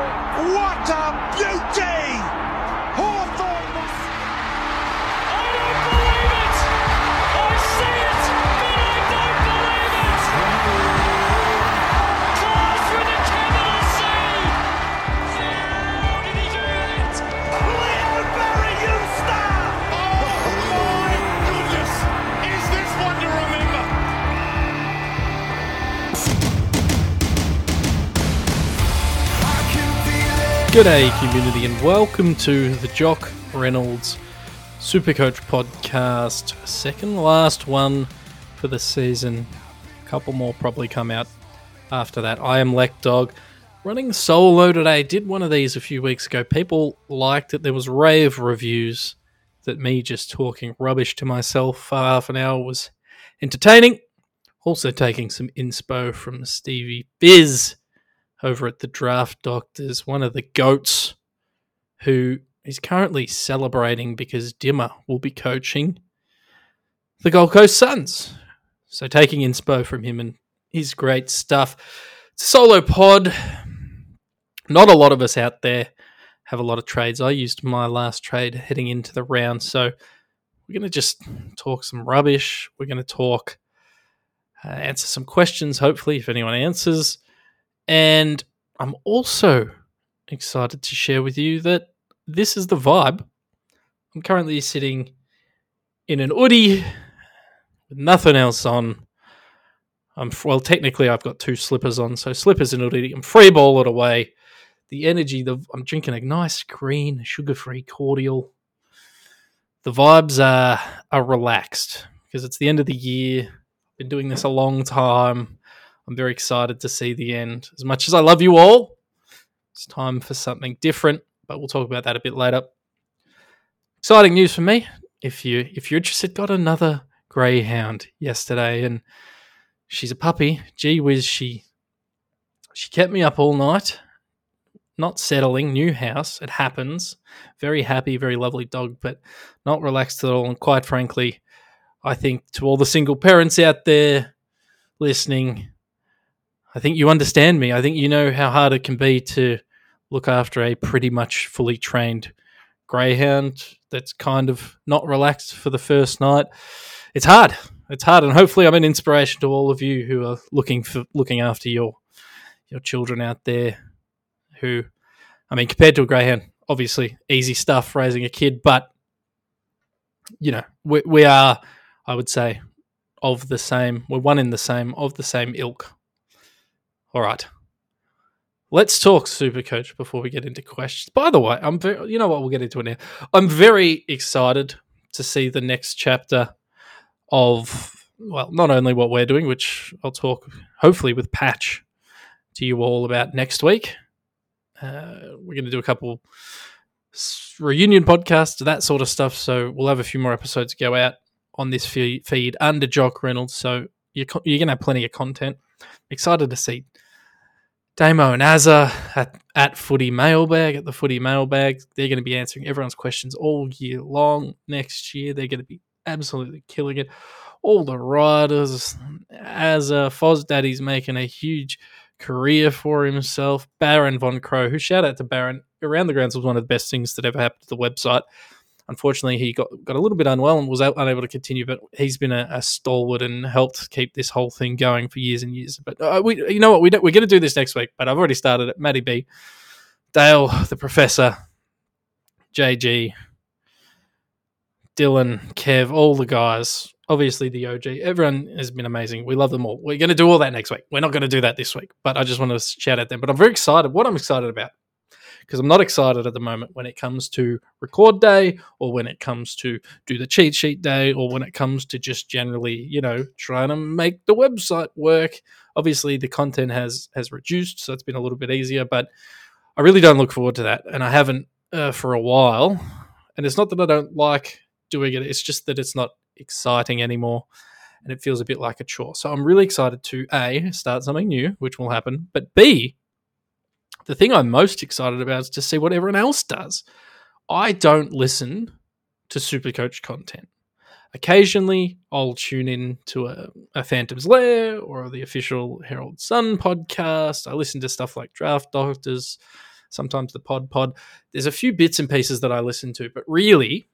What a beauty! G'day, community, and welcome to the Jock Reynolds Supercoach podcast. Second last one for the season. A couple more probably come out after that. I am Lekdog, running solo today. Did one of these a few weeks ago. People liked it. There was rave reviews that me just talking rubbish to myself for half an hour was entertaining. Also taking some inspo from Stevie Biz over at the Draft Doctors, one of the goats who is currently celebrating because Dimma will be coaching the Gold Coast Suns. So taking inspo from him and his great stuff. Solo pod. Not a lot of us out there have a lot of trades. I used my last trade heading into the round. So we're going to just talk some rubbish. We're going to talk, uh, answer some questions, hopefully, if anyone answers. And I'm also excited to share with you that this is the vibe. I'm currently sitting in an hoodie with nothing else on. I'm well, technically, I've got two slippers on, so slippers and hoodie. I'm free ball it away. The energy, the I'm drinking a nice green, sugar-free cordial. The vibes are are relaxed because it's the end of the year. I've been doing this a long time. I'm very excited to see the end. As much as I love you all, it's time for something different, but we'll talk about that a bit later. Exciting news for me. If you if you're interested, got another greyhound yesterday, and she's a puppy. Gee whiz, she she kept me up all night. Not settling, new house. It happens. Very happy, very lovely dog, but not relaxed at all. And quite frankly, I think to all the single parents out there listening, I think you understand me. I think you know how hard it can be to look after a pretty much fully trained greyhound that's kind of not relaxed for the first night. It's hard. It's hard, and hopefully, I'm an inspiration to all of you who are looking for looking after your your children out there. Who, I mean, compared to a greyhound, obviously easy stuff raising a kid, but you know, we, we are, I would say, of the same. We're one in the same of the same ilk. All right. Let's talk super coach before we get into questions. By the way, I'm very, you know what, we'll get into it now. I'm very excited to see the next chapter of, well, not only what we're doing, which I'll talk hopefully with Patch to you all about next week. Uh, we're going to do a couple reunion podcasts, that sort of stuff. So we'll have a few more episodes go out on this feed under Jock Reynolds. So you're, you're going to have plenty of content. Excited to see Damo and Azza at, at Footy Mailbag, at the Footy Mailbag. They're going to be answering everyone's questions all year long. Next year, they're going to be absolutely killing it. All the riders, Azza, Foz Daddy's making a huge career for himself. Baron Von Crow, who shout out to Baron, around the grounds was one of the best things that ever happened to the website. Unfortunately, he got, got a little bit unwell and was unable to continue, but he's been a, a stalwart and helped keep this whole thing going for years and years. But uh, we, you know what, we don't, we're going to do this next week, but I've already started it. Matty B, Dale, the professor, JG, Dylan, Kev, all the guys, obviously the OG. Everyone has been amazing. We love them all. We're going to do all that next week. We're not going to do that this week, but I just want to shout out them. But I'm very excited. What I'm excited about, because I'm not excited at the moment when it comes to record day or when it comes to do the cheat sheet day or when it comes to just generally, you know, trying to make the website work. Obviously, the content has has reduced, so it's been a little bit easier, but I really don't look forward to that, and I haven't uh, for a while. And it's not that I don't like doing it; it's just that it's not exciting anymore, and it feels a bit like a chore. So I'm really excited to a start something new, which will happen, but b the thing I'm most excited about is to see what everyone else does. I don't listen to Supercoach content. Occasionally, I'll tune in to a, a Phantom's Lair or the official Herald Sun podcast. I listen to stuff like Draft Doctors, sometimes the Pod Pod. There's a few bits and pieces that I listen to, but really,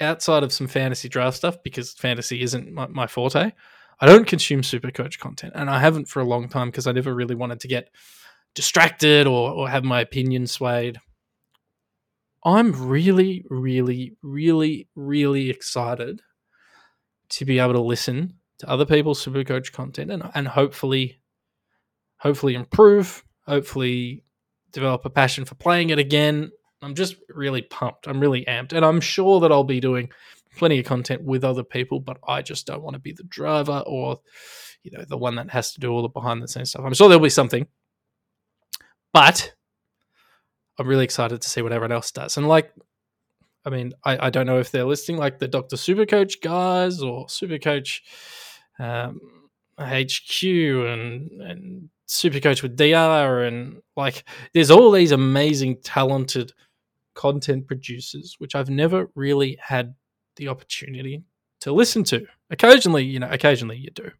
outside of some fantasy draft stuff, because fantasy isn't my, my forte, I don't consume Supercoach content, and I haven't for a long time because I never really wanted to get distracted or, or have my opinion swayed. I'm really, really, really, really excited to be able to listen to other people's Supercoach content and, and hopefully, hopefully improve, hopefully develop a passion for playing it again. I'm just really pumped. I'm really amped, and I'm sure that I'll be doing plenty of content with other people, but I just don't want to be the driver or, you know, the one that has to do all the behind the scenes stuff. I'm sure there'll be something, but I'm really excited to see what everyone else does. And like, I mean, I, I don't know if they're listing like the Dr. Supercoach guys or Supercoach um, HQ and and Supercoach with DR and like, there's all these amazing, talented content producers, which I've never really had the opportunity to listen to. Occasionally, you know, occasionally you do.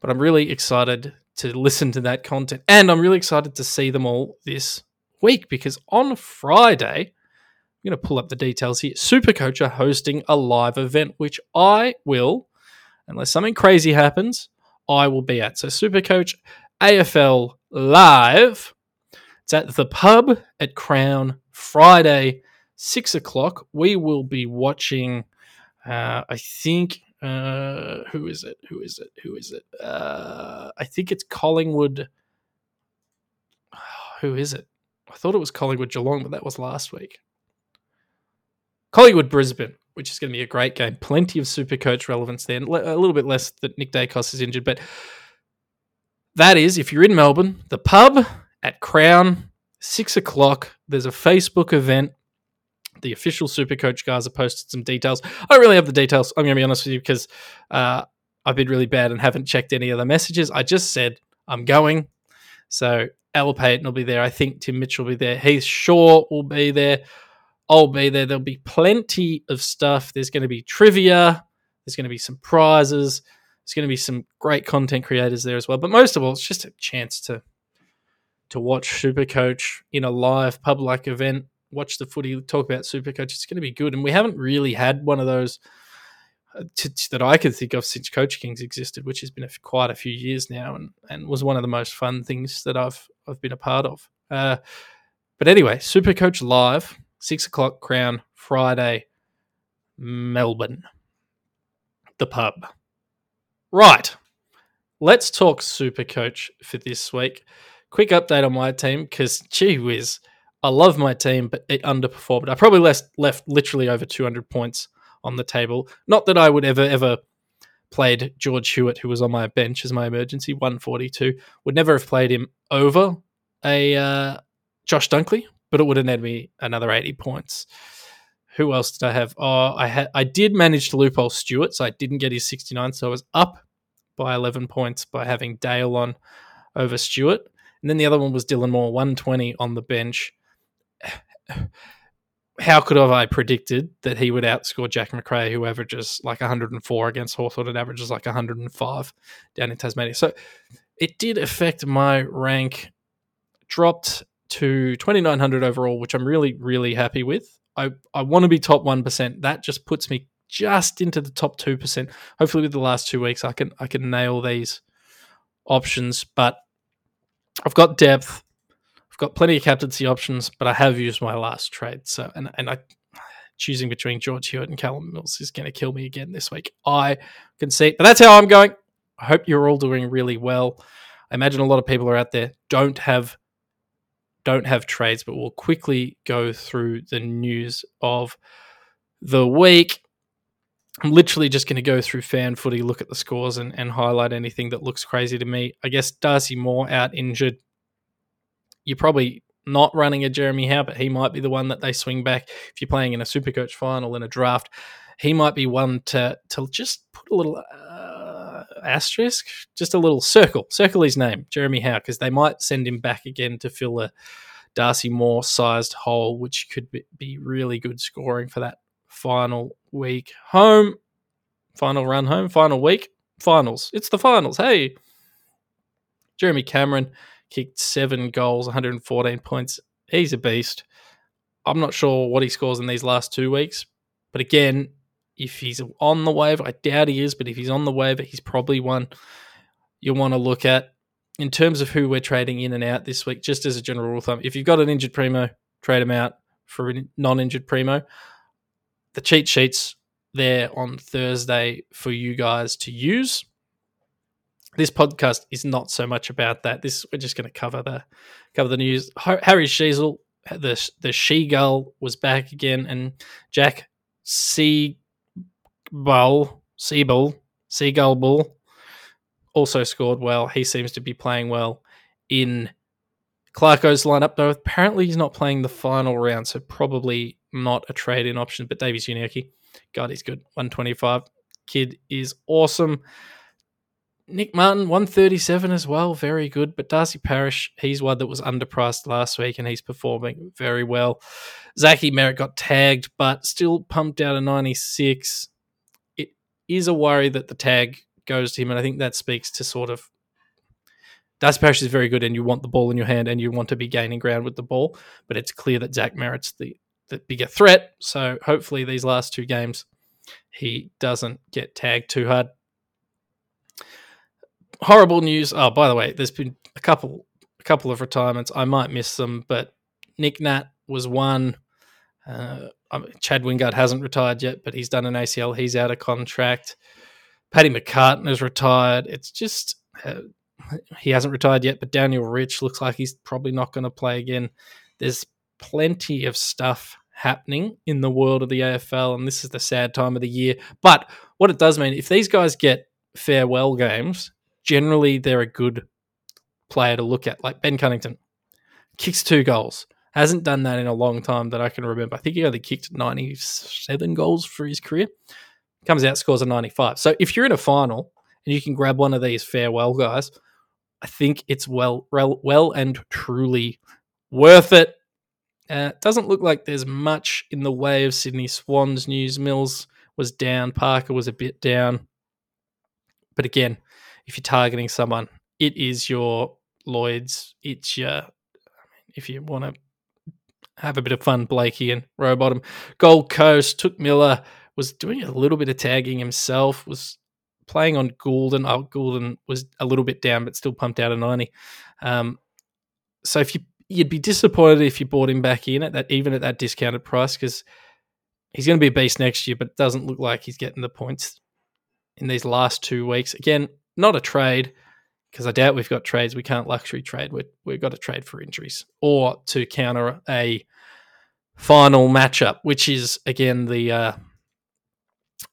But I'm really excited to listen to that content. And I'm really excited to see them all this week because on Friday, I'm going to pull up the details here. Supercoach are hosting a live event, which I will, unless something crazy happens, I will be at. So, Supercoach AFL Live. It's at the pub at Crown Friday, six o'clock. We will be watching, uh, I think, uh, who is it? Who is it? Who is it? Uh, I think it's Collingwood. Who is it? I thought it was Collingwood Geelong, but that was last week. Collingwood Brisbane, which is going to be a great game. Plenty of super coach relevance there. A little bit less that Nick Daicos is injured, but that is, if you're in Melbourne, the pub at Crown, six o'clock. There's a Facebook event. The official Supercoach guys have posted some details. I don't really have the details. I'm going to be honest with you because uh, I've been really bad and haven't checked any of the messages. I just said I'm going. So Al Paton will be there. I think Tim Mitchell will be there. Heath Shaw will be there. I'll be there. There'll be plenty of stuff. There's going to be trivia. There's going to be some prizes. There's going to be some great content creators there as well. But most of all, it's just a chance to to watch Supercoach in a live public event, watch the footy, talk about Supercoach. It's going to be good. And we haven't really had one of those uh, to, to, that I can think of since Coach Kings existed, which has been a, quite a few years now, and, and was one of the most fun things that I've I've been a part of. Uh, but anyway, Supercoach live, six o'clock, Crown Friday, Melbourne, the pub. Right, let's talk Supercoach for this week. Quick update on my team because gee whiz, I love my team, but it underperformed. I probably left left literally over 200 points on the table. Not that I would ever ever played George Hewett, who was on my bench as my emergency 142. Would never have played him over a uh, Josh Dunkley, but it would have netted me another 80 points. Who else did I have? Oh, I had I did manage to loophole Stewart, so I didn't get his 69, so I was up by 11 points by having Dale on over Stewart. And then the other one was Dylan Moore, 120 on the bench. How could have I predicted that he would outscore Jack Macrae, who averages like 104 against Hawthorn and averages like 105 down in Tasmania? So it did affect my rank, dropped to 2,900 overall, which I'm really, really happy with. I, I want to be top 1%. That just puts me just into the top 2%. Hopefully with the last two weeks I can I can nail these options, but I've got depth. Got plenty of captaincy options, but I have used my last trade. So and and I choosing between George Hewett and Callum Mills is going to kill me again this week. I can see, but that's how I'm going. I hope you're all doing really well. I imagine a lot of people are out there don't have don't have trades, but we'll quickly go through the news of the week. I'm literally just going to go through fan footy, look at the scores, and, and highlight anything that looks crazy to me. I guess Darcy Moore out injured. You're probably not running a Jeremy Howe, but he might be the one that they swing back if you're playing in a Supercoach final in a draft. He might be one to to just put a little uh, asterisk, just a little circle, circle his name, Jeremy Howe, because they might send him back again to fill a Darcy Moore sized hole, which could be, be really good scoring for that final week home. Final run home, final week, finals. It's the finals. Hey, Jeremy Cameron kicked seven goals, 114 points. He's a beast. I'm not sure what he scores in these last two weeks, but again, if he's on the wave, I doubt he is, but if he's on the wave, he's probably one you'll want to look at. In terms of who we're trading in and out this week, just as a general rule of thumb, if you've got an injured primo, trade him out for a non-injured primo. The cheat sheets there on Thursday for you guys to use. This podcast is not so much about that. This we're just going to cover the cover the news. Harry Sheezel, the the she gull was back again, and Jack Sea Bull, Seabull, Seagull Bull also scored well. He seems to be playing well in Clarko's lineup, though. Apparently, he's not playing the final round, so probably not a trade in option. But Davies Uniacke, God, he's good. 125. Kid is awesome. Nick Martin, 137 as well. Very good. But Darcy Parish, he's one that was underpriced last week and he's performing very well. Zachy Merrett got tagged, but still pumped out a 96. It is a worry that the tag goes to him. And I think that speaks to sort of Darcy Parish is very good and you want the ball in your hand and you want to be gaining ground with the ball. But it's clear that Zach Merrett's the, the bigger threat. So hopefully these last two games he doesn't get tagged too hard. Horrible news. Oh, by the way, there's been a couple a couple of retirements. I might miss them, but Nick Nat was one. Uh, Chad Wingard hasn't retired yet, but he's done an ACL. He's out of contract. Paddy McCartan is retired. It's just uh, he hasn't retired yet, but Daniel Rich looks like he's probably not going to play again. There's plenty of stuff happening in the world of the AFL, and this is the sad time of the year. But what it does mean, if these guys get farewell games, generally they're a good player to look at. Like Ben Cunnington kicks two goals. Hasn't done that in a long time that I can remember. I think he only kicked 97 goals for his career. Comes out, scores a 95. So if you're in a final and you can grab one of these farewell guys, I think it's well, well, and truly worth it. Uh, doesn't look like there's much in the way of Sydney Swans news. Mills was down, Parker was a bit down. But again, if you're targeting someone, it is your Lloyds. It's your, if you want to have a bit of fun, Blakey and Rowbottom. Gold Coast took Miller, was doing a little bit of tagging himself, was playing on Gulden. Oh, Gulden was a little bit down, but still pumped out a 90. Um, so if you you'd be disappointed if you bought him back in at that even at that discounted price because he's going to be a beast next year, but it doesn't look like he's getting the points in these last two weeks. Again, not a trade because I doubt we've got trades. We can't luxury trade. we we've got to trade for injuries or to counter a final matchup, which is again the uh,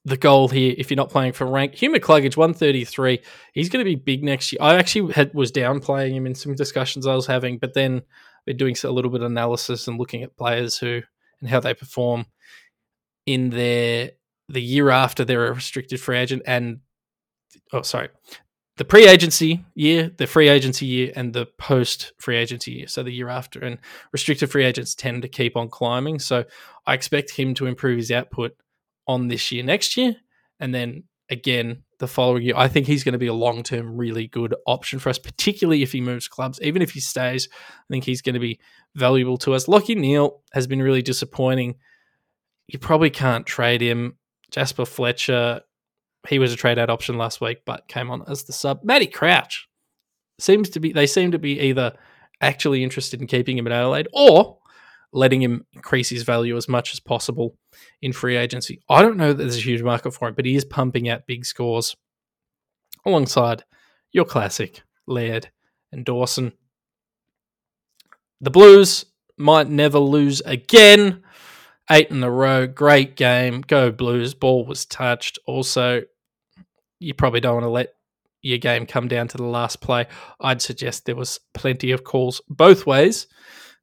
the goal here. If you're not playing for rank, Hugh McCluggage, 133. He's going to be big next year. I actually had, was downplaying him in some discussions I was having, but then we're doing a little bit of analysis and looking at players who and how they perform in their the year after they're a restricted free agent and oh sorry the pre-agency year, the free agency year, and the post-free agency year. So the year after, and restricted free agents tend to keep on climbing. So I expect him to improve his output on this year, next year, and then again the following year. I think he's going to be a long-term, really good option for us, particularly if he moves clubs. Even if he stays, I think he's going to be valuable to us. Lachie Neale has been really disappointing. You probably can't trade him. Jaspa Fletcher he was a trade out option last week, but came on as the sub. Matty Crouch seems to be they seem to be either actually interested in keeping him at Adelaide or letting him increase his value as much as possible in free agency. I don't know that there's a huge market for him, but he is pumping out big scores alongside your classic Laird and Dawson. The Blues might never lose again. Eight in a row, great game. Go Blues. Ball was touched. Also, you probably don't want to let your game come down to the last play. I'd suggest there was plenty of calls both ways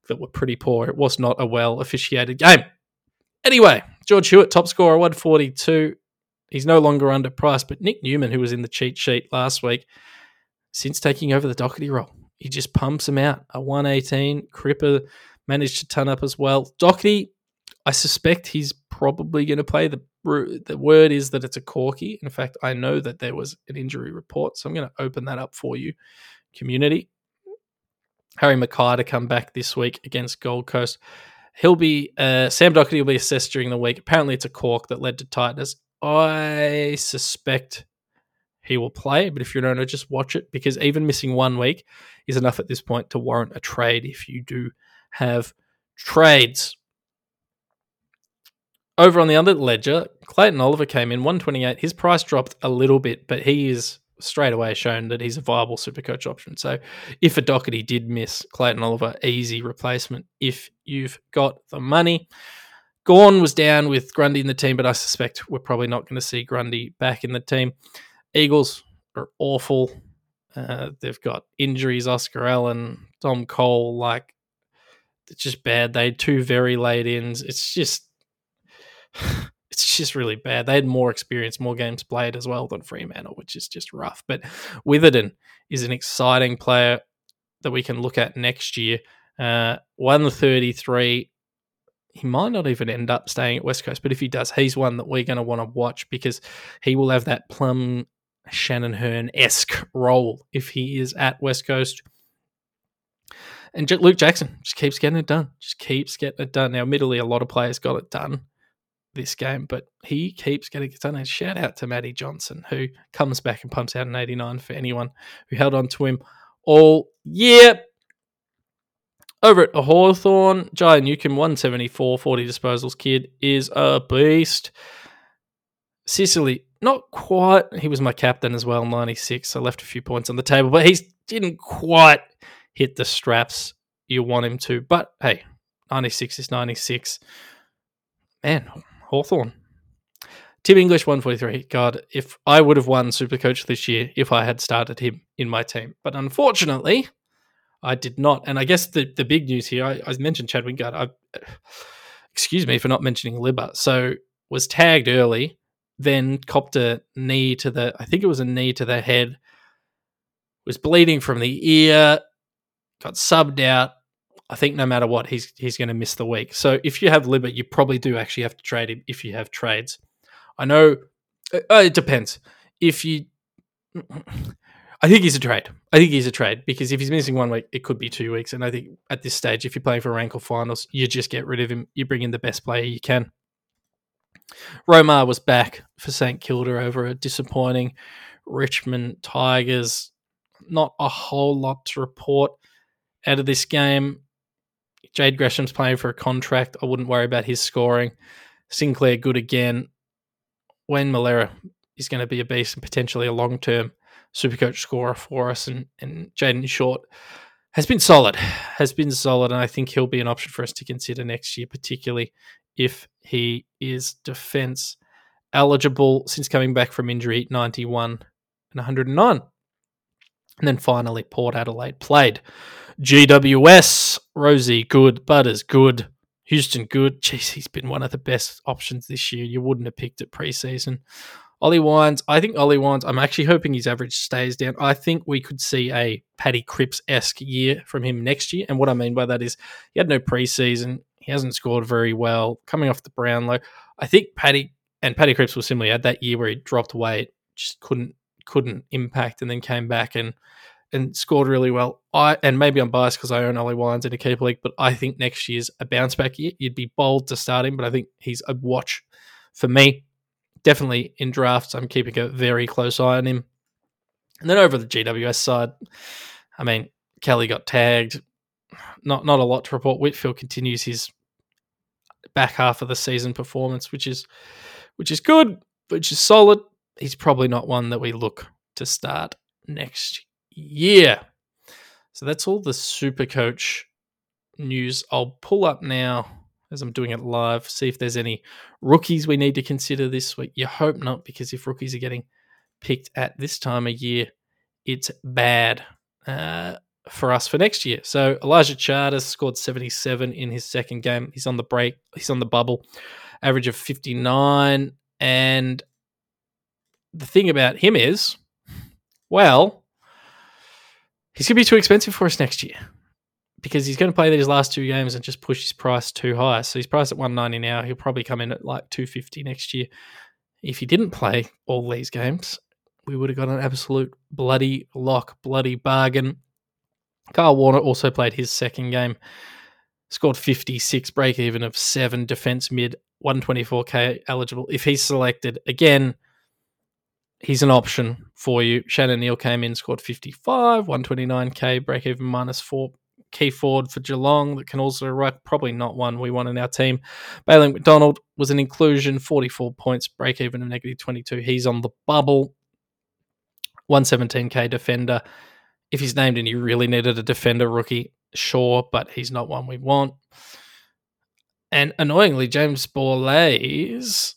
that were pretty poor. It was not a well officiated game. Anyway, George Hewett, top scorer, 142. He's no longer underpriced, but Nick Newman, who was in the cheat sheet last week, since taking over the Doherty role, he just pumps him out. A 118. Cripper managed to turn up as well. Doherty, I suspect he's probably going to play. The the word is that it's a corky. In fact, I know that there was an injury report, so I'm going to open that up for you, community. Harry McKay to come back this week against Gold Coast. He'll be uh, Sam Doherty will be assessed during the week. Apparently, it's a cork that led to tightness. I suspect he will play, but if you're an owner, just watch it because even missing one week is enough at this point to warrant a trade if you do have trades. Over on the other ledger, Clayton Oliver came in 128. His price dropped a little bit, but he is straight away shown that he's a viable super coach option. So if a Doherty did miss Clayton Oliver, easy replacement if you've got the money. Gawn was down with Grundy in the team, but I suspect we're probably not going to see Grundy back in the team. Eagles are awful. Uh, they've got injuries, Oscar Allen, Dom Cole, like it's just bad. They had two very late ins. It's just it's just really bad. They had more experience, more games played as well than Fremantle, which is just rough. But Witherden is an exciting player that we can look at next year. Uh, 133. He might not even end up staying at West Coast, but if he does, he's one that we're going to want to watch because he will have that plum Shannon Hurn esque role if he is at West Coast. And Luke Jackson just keeps getting it done. Just keeps getting it done. Now, admittedly, a lot of players got it done this game, but he keeps getting it done. And shout out to Matty Johnson, who comes back and pumps out an 89 for anyone who held on to him all year. Over at Hawthorn, Jai Newcombe, 174, 40 disposals kid, is a beast. Sicily, not quite. He was my captain as well, 96. So left a few points on the table, but he didn't quite hit the straps you want him to. But hey, 96 is 96. Man, Hawthorn. Tim English, 143. God, if I would have won Supercoach this year if I had started him in my team. But unfortunately, I did not. And I guess the, the big news here, I, I mentioned Chad Wingard. I, excuse me for not mentioning Libba. So was tagged early, then copped a knee to the, I think it was a knee to the head, was bleeding from the ear, got subbed out. I think no matter what, he's he's going to miss the week. So if you have Libba, you probably do actually have to trade him if you have trades. I know uh, it depends. If you, I think he's a trade. I think he's a trade because if he's missing one week, it could be two weeks. And I think at this stage, if you're playing for rankle finals, you just get rid of him. You bring in the best player you can. Romar was back for St Kilda over a disappointing Richmond Tigers. Not a whole lot to report out of this game. Jade Gresham's playing for a contract. I wouldn't worry about his scoring. Sinclair good again. Wayne Milera is going to be a beast and potentially a long term super coach scorer for us. And, and Jayden Short has been solid, has been solid. And I think he'll be an option for us to consider next year, particularly if he is defense eligible since coming back from injury 91 and 109. And then finally, Port Adelaide played GWS, Rosie, good. Butters, good. Houston, good. Jeez, he's been one of the best options this year. You wouldn't have picked it preseason. Ollie Wines, I think Ollie Wines, I'm actually hoping his average stays down. I think we could see a Paddy Cripps esque year from him next year. And what I mean by that is he had no preseason. He hasn't scored very well. Coming off the Brownlow, I think Paddy and Paddy Cripps was similar. He had that year where he dropped weight, just couldn't couldn't impact, and then came back and and scored really well. I and maybe I'm biased because I own Ollie Wines in a keeper league, but I think next year's a bounce back year. You'd be bold to start him, but I think he's a watch for me. Definitely in drafts, I'm keeping a very close eye on him. And then over the GWS side, I mean, Kelly got tagged. Not not a lot to report. Whitfield continues his back half of the season performance, which is which is good, which is solid. He's probably not one that we look to start next year. So that's all the super coach news. I'll pull up now as I'm doing it live, see if there's any rookies we need to consider this week. You hope not, because if rookies are getting picked at this time of year, it's bad uh, for us for next year. So Elijah Charters scored 77 in his second game. He's on the break, he's on the bubble, average of 59. And the thing about him is, well, he's going to be too expensive for us next year because he's going to play these last two games and just push his price too high. So he's priced at 190 now. He'll probably come in at like 250 next year. If he didn't play all these games, we would have got an absolute bloody lock, bloody bargain. Karl Worner also played his second game, scored 56, break even of 7, defense mid, 124k eligible. If he's selected again, he's an option for you. Shannon Neale came in, scored 55, 129k, break even minus 4. Key forward for Geelong that can also ruck, probably not one we want in our team. Bailey McDonald was an inclusion, 44 points, break even of negative 22. He's on the bubble. 117k defender. If he's named and you really needed a defender rookie, sure, but he's not one we want. And annoyingly, James Borlase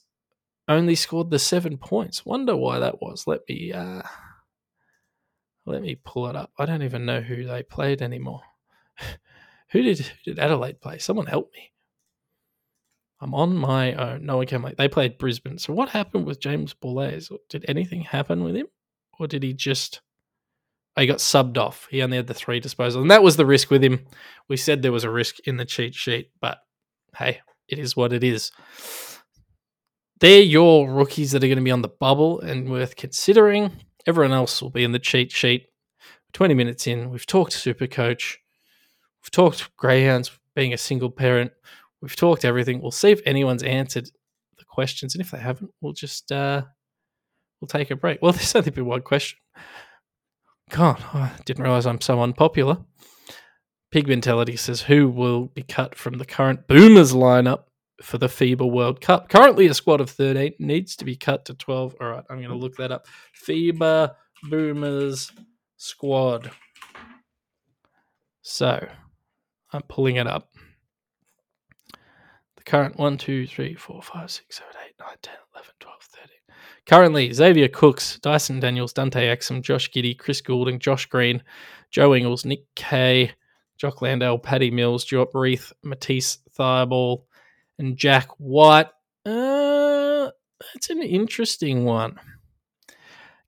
only scored the seven points. Wonder why that was. Let me uh, let me pull it up. I don't even know who they played anymore. who did who did Adelaide play? Someone help me. I'm on my own. No one can make. They played Brisbane. So what happened with James Borlase? Did anything happen with him, or did he just? Oh, he got subbed off. He only had the three disposal, and that was the risk with him. We said there was a risk in the cheat sheet, but hey, it is what it is. They're your rookies that are going to be on the bubble and worth considering. Everyone else will be in the cheat sheet. 20 minutes in, we've talked Super Coach. We've talked Greyhounds being a single parent. We've talked everything. We'll see if anyone's answered the questions. And if they haven't, we'll just uh, we'll take a break. Well, there's only been one question. God, I didn't realize I'm so unpopular. Pig Mentality says, Who will be cut from the current Boomers lineup for the FIBA World Cup? Currently, a squad of 13 needs to be cut to 12. All right, I'm going to look that up. FIBA Boomers squad. So, I'm pulling it up. The current 1, 2, 3, 4, 5, 6, 7, 8, 9, 10, 11, 12, 13. Currently, Xavier Cooks, Dyson Daniels, Dante Exum, Josh Giddey, Chris Goulding, Josh Green, Joe Ingles, Nick Kay, Jock Landale, Paddy Mills, Stuart Reith, Matisse Thybulle, and Jack White. Uh, that's an interesting one.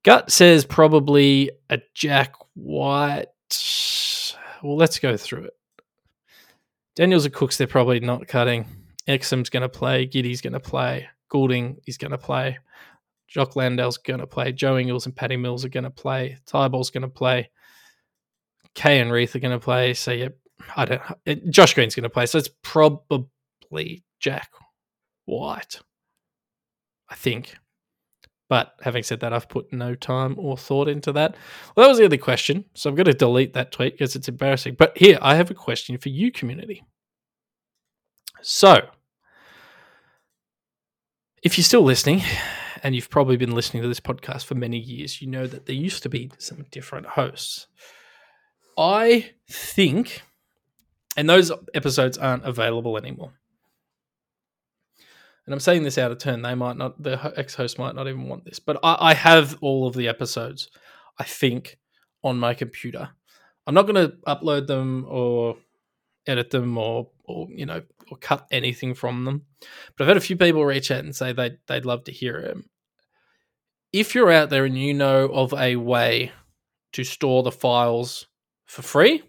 Gut says probably a Jack White. Well, let's go through it. Daniels and Cooks, they're probably not cutting. Exum's going to play. Giddey's going to play. Goulding is going to play. Jock Landale's going to play. Joe Ingles and Paddy Mills are going to play. Thybulle's going to play. Kay and Reith are going to play. So yeah, I don't. Josh Green's going to play. So it's probably Jack White. I think. But having said that, I've put no time or thought into that. Well, that was the other question. So I'm going to delete that tweet because it's embarrassing. But here, I have a question for you, community. So, if you're still listening, and you've probably been listening to this podcast for many years, you know that there used to be some different hosts. I think, and those episodes aren't available anymore. And I'm saying this out of turn. They might not, the ex host might not even want this, but I, I have all of the episodes, I think, on my computer. I'm not going to upload them or edit them or, or, you know, or cut anything from them. But I've had a few people reach out and say they'd, they'd love to hear it. If you're out there and you know of a way to store the files for free,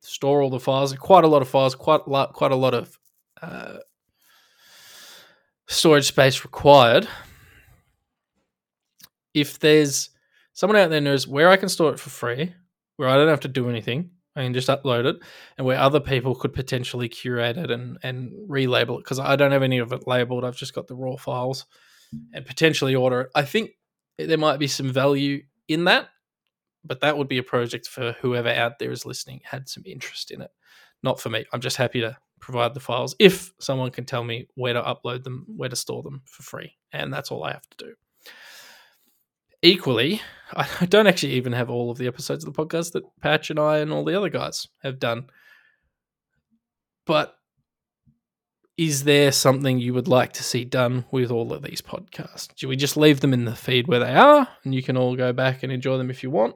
store all the files, quite a lot of files, quite a lot, quite a lot of uh, storage space required. If there's someone out there knows where I can store it for free, where I don't have to do anything, I can just upload it, and where other people could potentially curate it and and relabel it because I don't have any of it labeled. I've just got the raw files, and potentially order it. I think there might be some value in that, but that would be a project for whoever out there is listening had some interest in it. Not for me. I'm just happy to provide the files if someone can tell me where to upload them, where to store them for free. And that's all I have to do. Equally, I don't actually even have all of the episodes of the podcast that Patch and I and all the other guys have done. But is there something you would like to see done with all of these podcasts? Do we just leave them in the feed where they are and you can all go back and enjoy them if you want?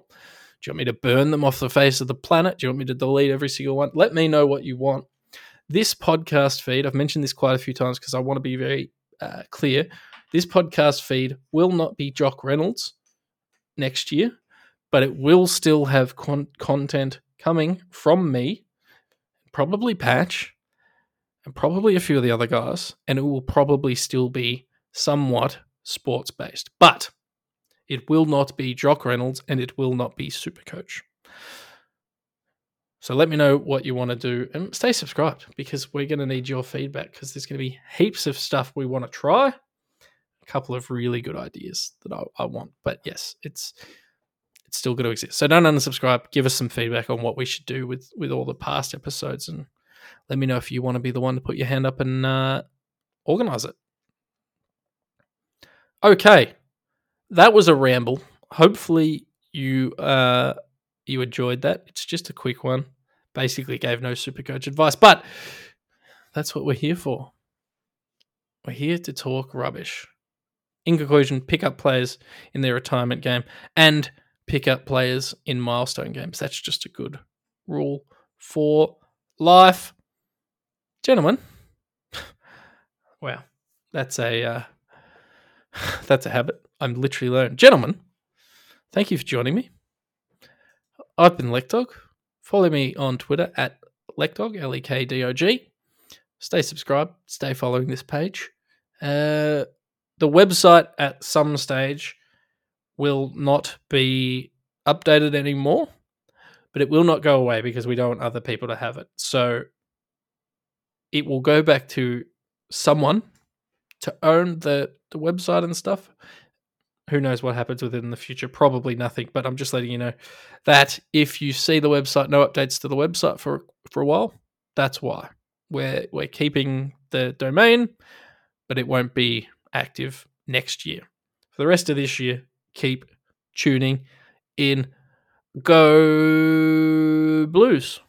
Do you want me to burn them off the face of the planet? Do you want me to delete every single one? Let me know what you want. This podcast feed, I've mentioned this quite a few times because I want to be very uh, clear. This podcast feed will not be Jock Reynolds next year, but it will still have con- content coming from me, probably Patch, and probably a few of the other guys, and it will probably still be somewhat sports based. But it will not be Jock Reynolds and it will not be Supercoach. So let me know what you want to do and stay subscribed because we're going to need your feedback because there's going to be heaps of stuff we want to try. A couple of really good ideas that I, I want. But yes, it's it's still going to exist. So don't unsubscribe. Give us some feedback on what we should do with with all the past episodes, and let me know if you want to be the one to put your hand up and uh, organize it. Okay, that was a ramble. Hopefully you uh, you enjoyed that. It's just a quick one. Basically, gave no super coach advice, but that's what we're here for. We're here to talk rubbish. In conclusion, pick up players in their retirement game and pick up players in milestone games. That's just a good rule for life. Gentlemen, wow, that's a uh, that's a habit I'm literally learned. Gentlemen, thank you for joining me. I've been Lekdog. Follow me on Twitter at Lekdog, L E K D O G. Stay subscribed, stay following this page. Uh, the website at some stage will not be updated anymore, but it will not go away because we don't want other people to have it. So it will go back to someone to own the, the website and stuff. Who knows what happens with it in the future? Probably nothing, but I'm just letting you know that if you see the website, no updates to the website for for a while, that's why. We're we're keeping the domain, but it won't be active next year. For the rest of this year, keep tuning in. Go Blues.